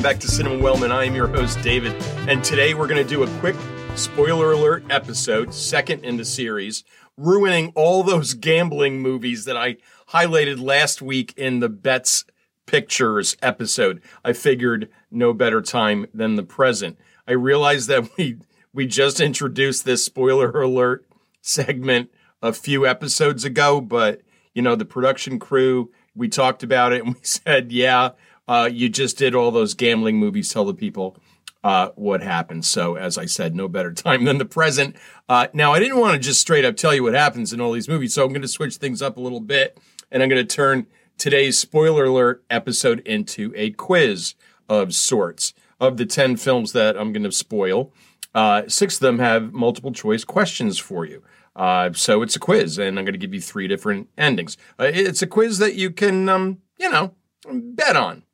welcome back to Cinema Wellman. I am your host, David, and today we're going to do a quick spoiler alert episode, second in the series, ruining all those gambling movies that I highlighted last week in the Bets Pictures episode. I figured no better time than the present. I realized that we we just introduced this spoiler alert segment a few episodes ago, but you know, the production crew, we talked about it and we said, yeah, uh, you just did all those gambling movies. Tell the people uh, what happened. So, as I said, no better time than the present. Uh, now, I didn't want to just straight up tell you what happens in all these movies, so I'm going to switch things up a little bit, and I'm going to turn today's spoiler alert episode into a quiz of sorts. Of the 10 films that I'm going to spoil, uh, six of them have multiple choice questions for you. Uh, so it's a quiz, and I'm going to give you three different endings. Uh, it's a quiz that you can, um, you know, bet on.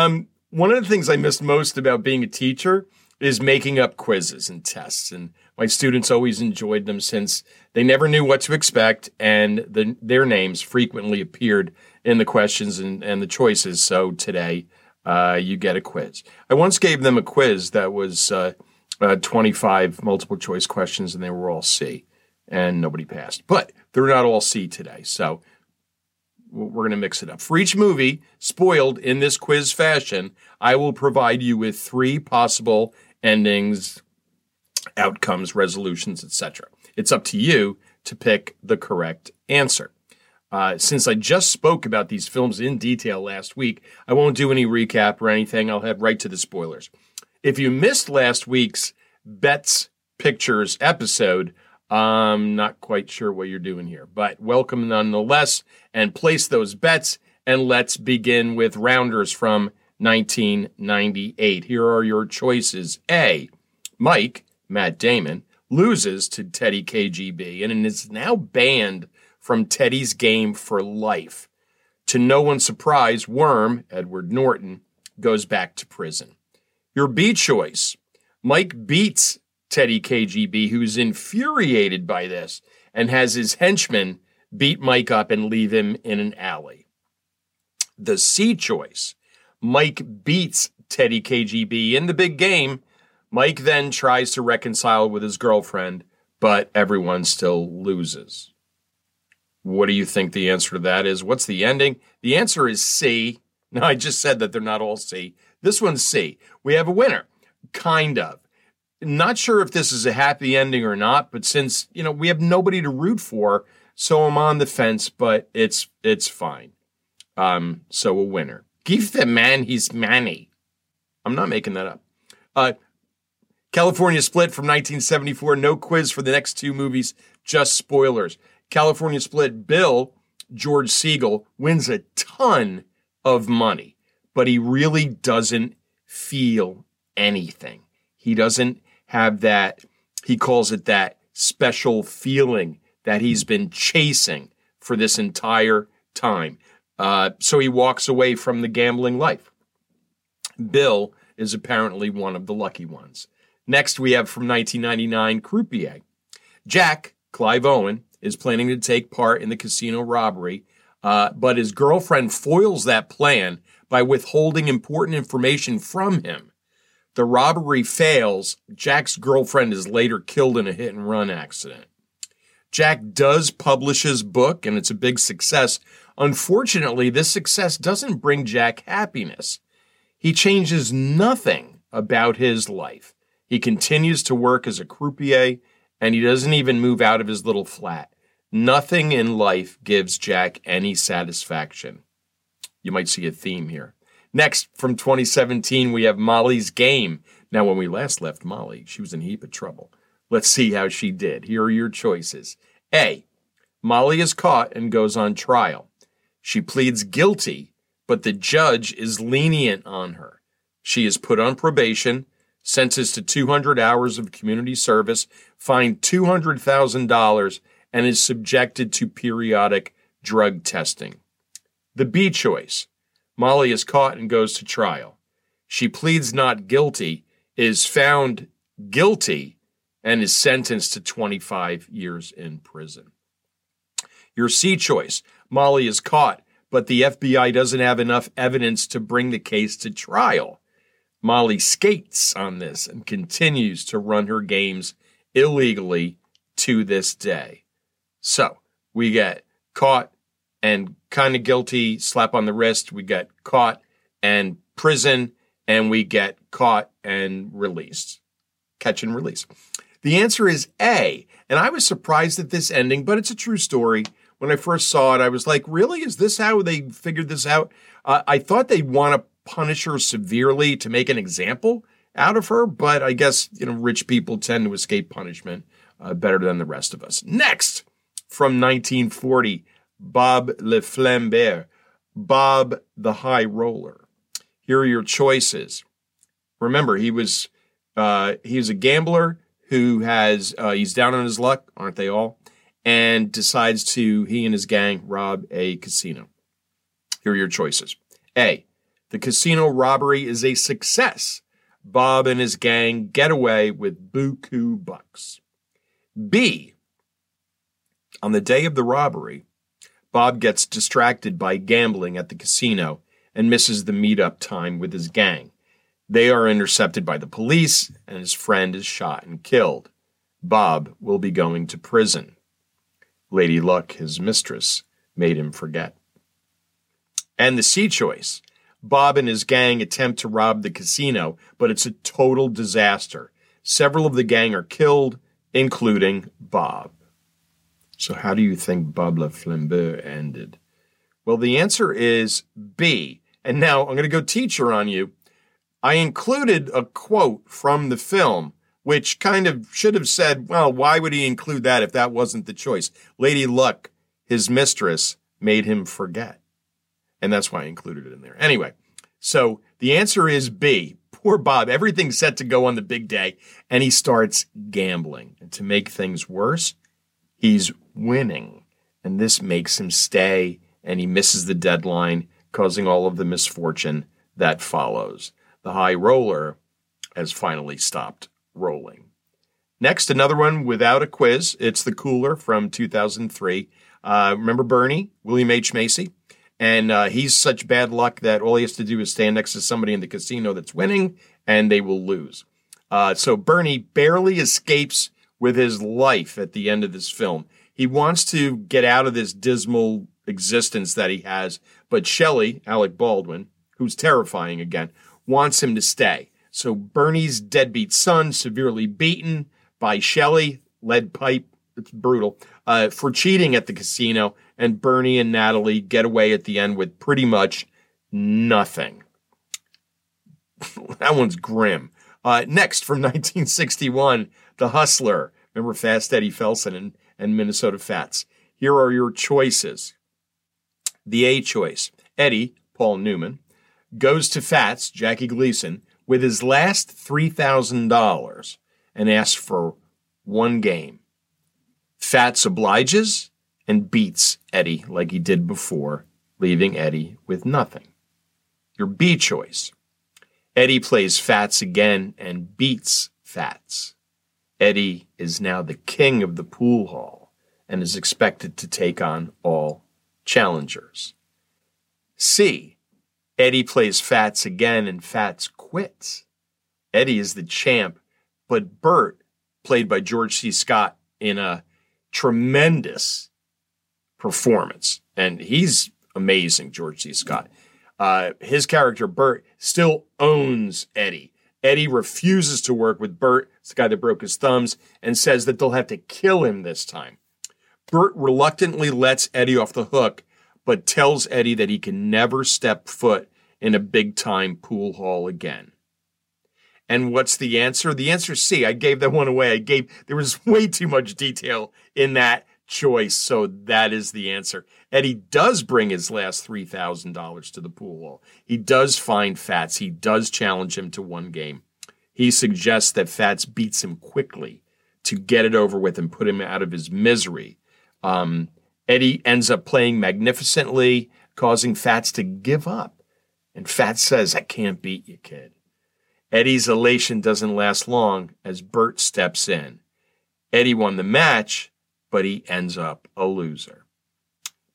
Um, one of the things I missed most about being a teacher is making up quizzes and tests, and my students always enjoyed them since they never knew what to expect, and the, their names frequently appeared in the questions and, and the choices. So today, uh, you get a quiz. I once gave them a quiz that was uh, uh, 25 multiple choice questions, and they were all C, and nobody passed. But they're not all C today. So we're going to mix it up. For each movie spoiled in this quiz fashion, I will provide you with three possible endings, outcomes, resolutions, etc. It's up to you to pick the correct answer. Uh, since I just spoke about these films in detail last week, I won't do any recap or anything. I'll head right to the spoilers. If you missed last week's Bets Pictures episode, I'm not quite sure what you're doing here, but welcome nonetheless and place those bets. And let's begin with rounders from 1998. Here are your choices. A. Mike, Matt Damon, loses to Teddy KGB and is now banned from Teddy's game for life. To no one's surprise, Worm, Edward Norton, goes back to prison. Your B choice. Mike beats Teddy KGB, who's infuriated by this and has his henchmen beat Mike up and leave him in an alley. The C choice Mike beats Teddy KGB in the big game. Mike then tries to reconcile with his girlfriend, but everyone still loses. What do you think the answer to that is? What's the ending? The answer is C. No, I just said that they're not all C. This one's C. We have a winner. Kind of not sure if this is a happy ending or not, but since, you know, we have nobody to root for, so I'm on the fence, but it's it's fine. Um, so a winner. Give the man his money. I'm not making that up. Uh, California Split from 1974. No quiz for the next two movies, just spoilers. California Split, Bill, George Segal, wins a ton of money, but he really doesn't feel anything. He doesn't have that, he calls it that special feeling that he's been chasing for this entire time. Uh, so he walks away from the gambling life. Bill is apparently one of the lucky ones. Next, we have from 1999 Croupier. Jack, Clive Owen, is planning to take part in the casino robbery, uh, but his girlfriend foils that plan by withholding important information from him. The robbery fails. Jack's girlfriend is later killed in a hit and run accident. Jack does publish his book, and it's a big success. Unfortunately, this success doesn't bring Jack happiness. He changes nothing about his life. He continues to work as a croupier, and he doesn't even move out of his little flat. Nothing in life gives Jack any satisfaction. You might see a theme here. Next, from 2017, we have Molly's Game. Now, when we last left Molly, she was in a heap of trouble. Let's see how she did. Here are your choices. A. Molly is caught and goes on trial. She pleads guilty, but the judge is lenient on her. She is put on probation, sentenced to 200 hours of community service, fined $200,000, and is subjected to periodic drug testing. The B choice Molly is caught and goes to trial. She pleads not guilty, is found guilty, and is sentenced to 25 years in prison. Your C choice Molly is caught, but the FBI doesn't have enough evidence to bring the case to trial. Molly skates on this and continues to run her games illegally to this day. So we get caught and kind of guilty, slap on the wrist. We get caught and prison, and we get caught and released. Catch and release. The answer is A. And I was surprised at this ending, but it's a true story. When I first saw it, I was like, really? Is this how they figured this out? Uh, I thought they'd want to punish her severely to make an example out of her, but I guess, you know, rich people tend to escape punishment uh, better than the rest of us. Next, from 1940, Bob Le Flambeur, Bob the High Roller. Here are your choices. Remember, he was uh, he was a gambler who has uh, he's down on his luck, aren't they all? And decides to he and his gang rob a casino. Here are your choices. A. The casino robbery is a success. Bob and his gang get away with buku bucks. B. On the day of the robbery, Bob gets distracted by gambling at the casino and misses the meetup time with his gang. They are intercepted by the police, and his friend is shot and killed. Bob will be going to prison. Lady Luck, his mistress, made him forget. And the C choice Bob and his gang attempt to rob the casino, but it's a total disaster. Several of the gang are killed, including Bob. So, how do you think Bob Le Flambeur ended? Well, the answer is B. And now I'm going to go teacher on you. I included a quote from the film, which kind of should have said, well, why would he include that if that wasn't the choice? Lady Luck, his mistress, made him forget. And that's why I included it in there. Anyway, so the answer is B. Poor Bob, everything's set to go on the big day, and he starts gambling. And to make things worse, he's winning. And this makes him stay, and he misses the deadline, causing all of the misfortune that follows. The high roller has finally stopped rolling. Next, another one without a quiz. It's the cooler from 2003. Uh, remember Bernie, William H. Macy? And uh, he's such bad luck that all he has to do is stand next to somebody in the casino that's winning, and they will lose. Uh, so Bernie barely escapes with his life at the end of this film. He wants to get out of this dismal existence that he has, but Shelley, Alec Baldwin, who's terrifying again, wants him to stay. So Bernie's deadbeat son, severely beaten by Shelley, lead pipe, it's brutal, uh, for cheating at the casino, and Bernie and Natalie get away at the end with pretty much nothing. that one's grim. Uh, next, from 1961, The Hustler. Remember Fast Eddie Felson and and Minnesota Fats. Here are your choices. The A choice Eddie, Paul Newman, goes to Fats, Jackie Gleason, with his last $3,000 and asks for one game. Fats obliges and beats Eddie like he did before, leaving Eddie with nothing. Your B choice Eddie plays Fats again and beats Fats. Eddie is now the king of the pool hall and is expected to take on all challengers. C. Eddie plays Fats again and Fats quits. Eddie is the champ, but Bert, played by George C. Scott in a tremendous performance, and he's amazing, George C. Scott. Uh, his character, Bert, still owns Eddie Eddie refuses to work with Bert, the guy that broke his thumbs, and says that they'll have to kill him this time. Bert reluctantly lets Eddie off the hook, but tells Eddie that he can never step foot in a big time pool hall again. And what's the answer? The answer is C. I gave that one away. I gave, there was way too much detail in that choice. So that is the answer. Eddie does bring his last $3,000 to the pool hall. He does find Fats. He does challenge him to one game. He suggests that Fats beats him quickly to get it over with and put him out of his misery. Um, Eddie ends up playing magnificently, causing Fats to give up. And Fats says, I can't beat you, kid. Eddie's elation doesn't last long as Bert steps in. Eddie won the match, but he ends up a loser.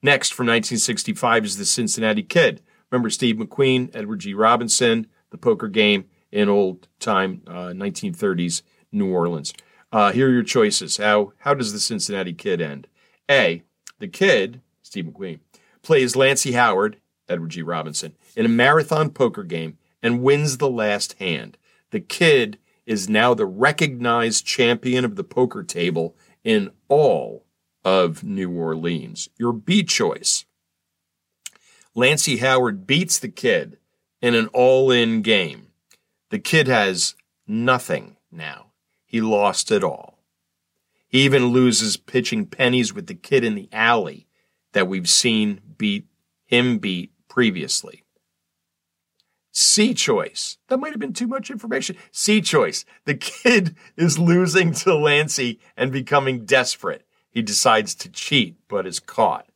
Next, from 1965, is The Cincinnati Kid. Remember Steve McQueen, Edward G. Robinson, The Poker Game, in old time uh, 1930s New Orleans. Uh, here are your choices. How how does the Cincinnati Kid end? A. The kid, Steve McQueen, plays Lancey Howard, Edward G. Robinson, in a marathon poker game and wins the last hand. The kid is now the recognized champion of the poker table in all of New Orleans. Your B choice. Lancey Howard beats the kid in an all in game. The kid has nothing now. He lost it all. He even loses pitching pennies with the kid in the alley that we've seen beat him beat previously. C choice. That might have been too much information. C choice. The kid is losing to Lancey and becoming desperate. He decides to cheat, but is caught.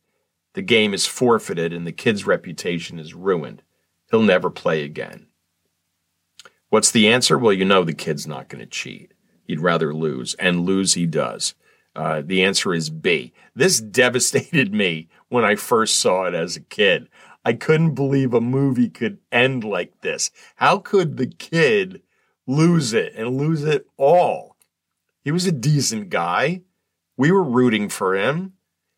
The game is forfeited and the kid's reputation is ruined. He'll never play again. What's the answer? Well, you know the kid's not going to cheat. He'd rather lose, and lose he does. Uh, the answer is B. This devastated me when I first saw it as a kid. I couldn't believe a movie could end like this. How could the kid lose it and lose it all? He was a decent guy. We were rooting for him.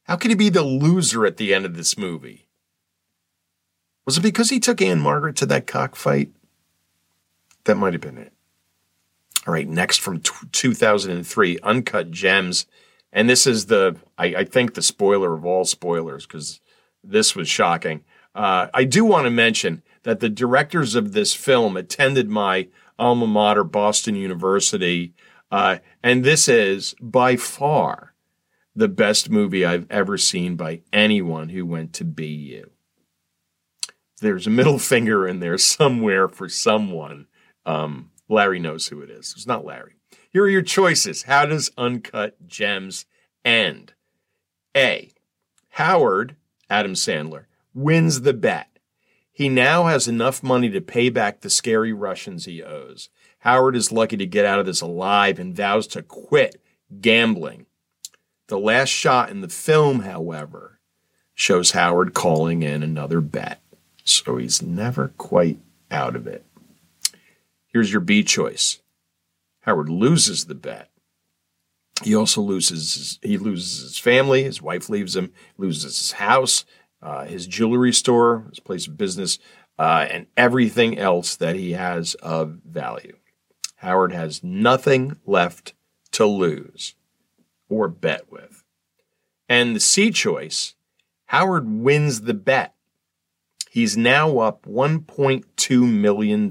How could he be the loser at the end of this movie? Was it because he took Ann-Margret to that cockfight? That might have been it. All right, next from t- 2003, Uncut Gems. And this is the, I, I think, the spoiler of all spoilers because this was shocking. Uh, I do want to mention that the directors of this film attended my alma mater, Boston University, uh, and this is by far the best movie I've ever seen by anyone who went to BU. There's a middle finger in there somewhere for someone. Um, Larry knows who it is. It's not Larry. Here are your choices. How does Uncut Gems end? A. Howard, Adam Sandler, wins the bet. He now has enough money to pay back the scary Russians he owes. Howard is lucky to get out of this alive and vows to quit gambling. The last shot in the film, however, shows Howard calling in another bet. So he's never quite out of it. Here's your B choice. Howard loses the bet. He also loses his, he loses his family. His wife leaves him. Loses his house uh, his jewelry store, his place of business, uh, and everything else that he has of value. Howard has nothing left to lose or bet with. And the C choice, Howard wins the bet. He's now up $1.2 million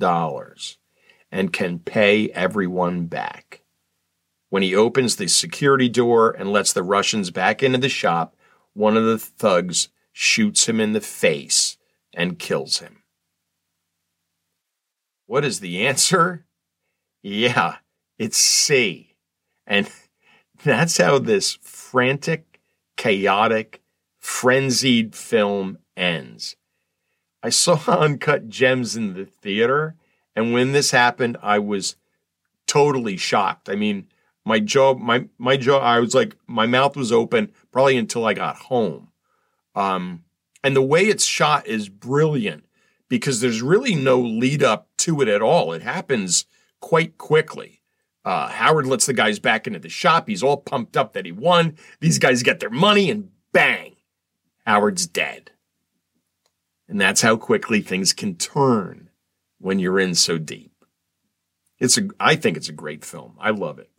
and can pay everyone back. When he opens the security door and lets the Russians back into the shop, one of the thugs shoots him in the face, and kills him. What is the answer? Yeah, it's C. And that's how this frantic, chaotic, frenzied film ends. I saw Uncut Gems in the theater, and when this happened, I was totally shocked. I mean, my jaw, my my jaw, I was like, my mouth was open probably until I got home. Um, and the way it's shot is brilliant because there's really no lead up to it at all. It happens quite quickly. Uh, Howard lets the guys back into the shop. He's all pumped up that he won. These guys get their money, and bang, Howard's dead. And that's how quickly things can turn when you're in so deep. It's a, I think it's a great film. I love it.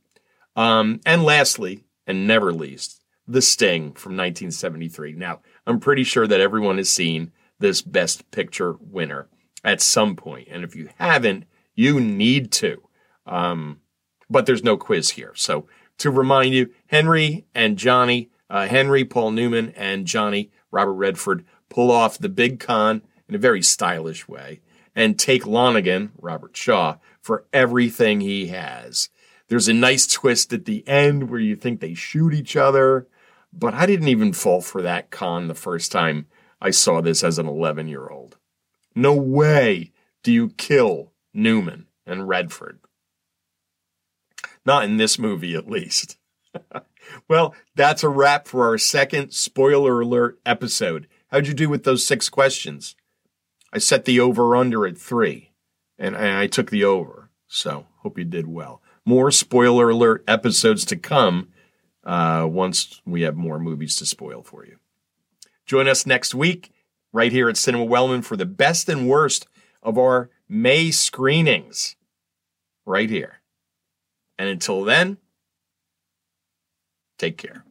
Um, and lastly, and never least, The Sting from 1973. Now, I'm pretty sure that everyone has seen this Best Picture winner at some point. And if you haven't, you need to. Um, but there's no quiz here. So to remind you, Henry and Johnny, uh, Henry, Paul Newman, and Johnny, Robert Redford, pull off the big con in a very stylish way and take Lonnegan, Robert Shaw, for everything he has. There's a nice twist at the end where you think they shoot each other. But I didn't even fall for that con the first time I saw this as an 11 year old. No way do you kill Newman and Redford. Not in this movie, at least. well, that's a wrap for our second spoiler alert episode. How'd you do with those six questions? I set the over under at three. and I took the over. So hope you did well. More spoiler alert episodes to come uh, once we have more movies to spoil for you. Join us next week right here at Cinema Wellman for the best and worst of our May screenings. Right here. And until then, take care.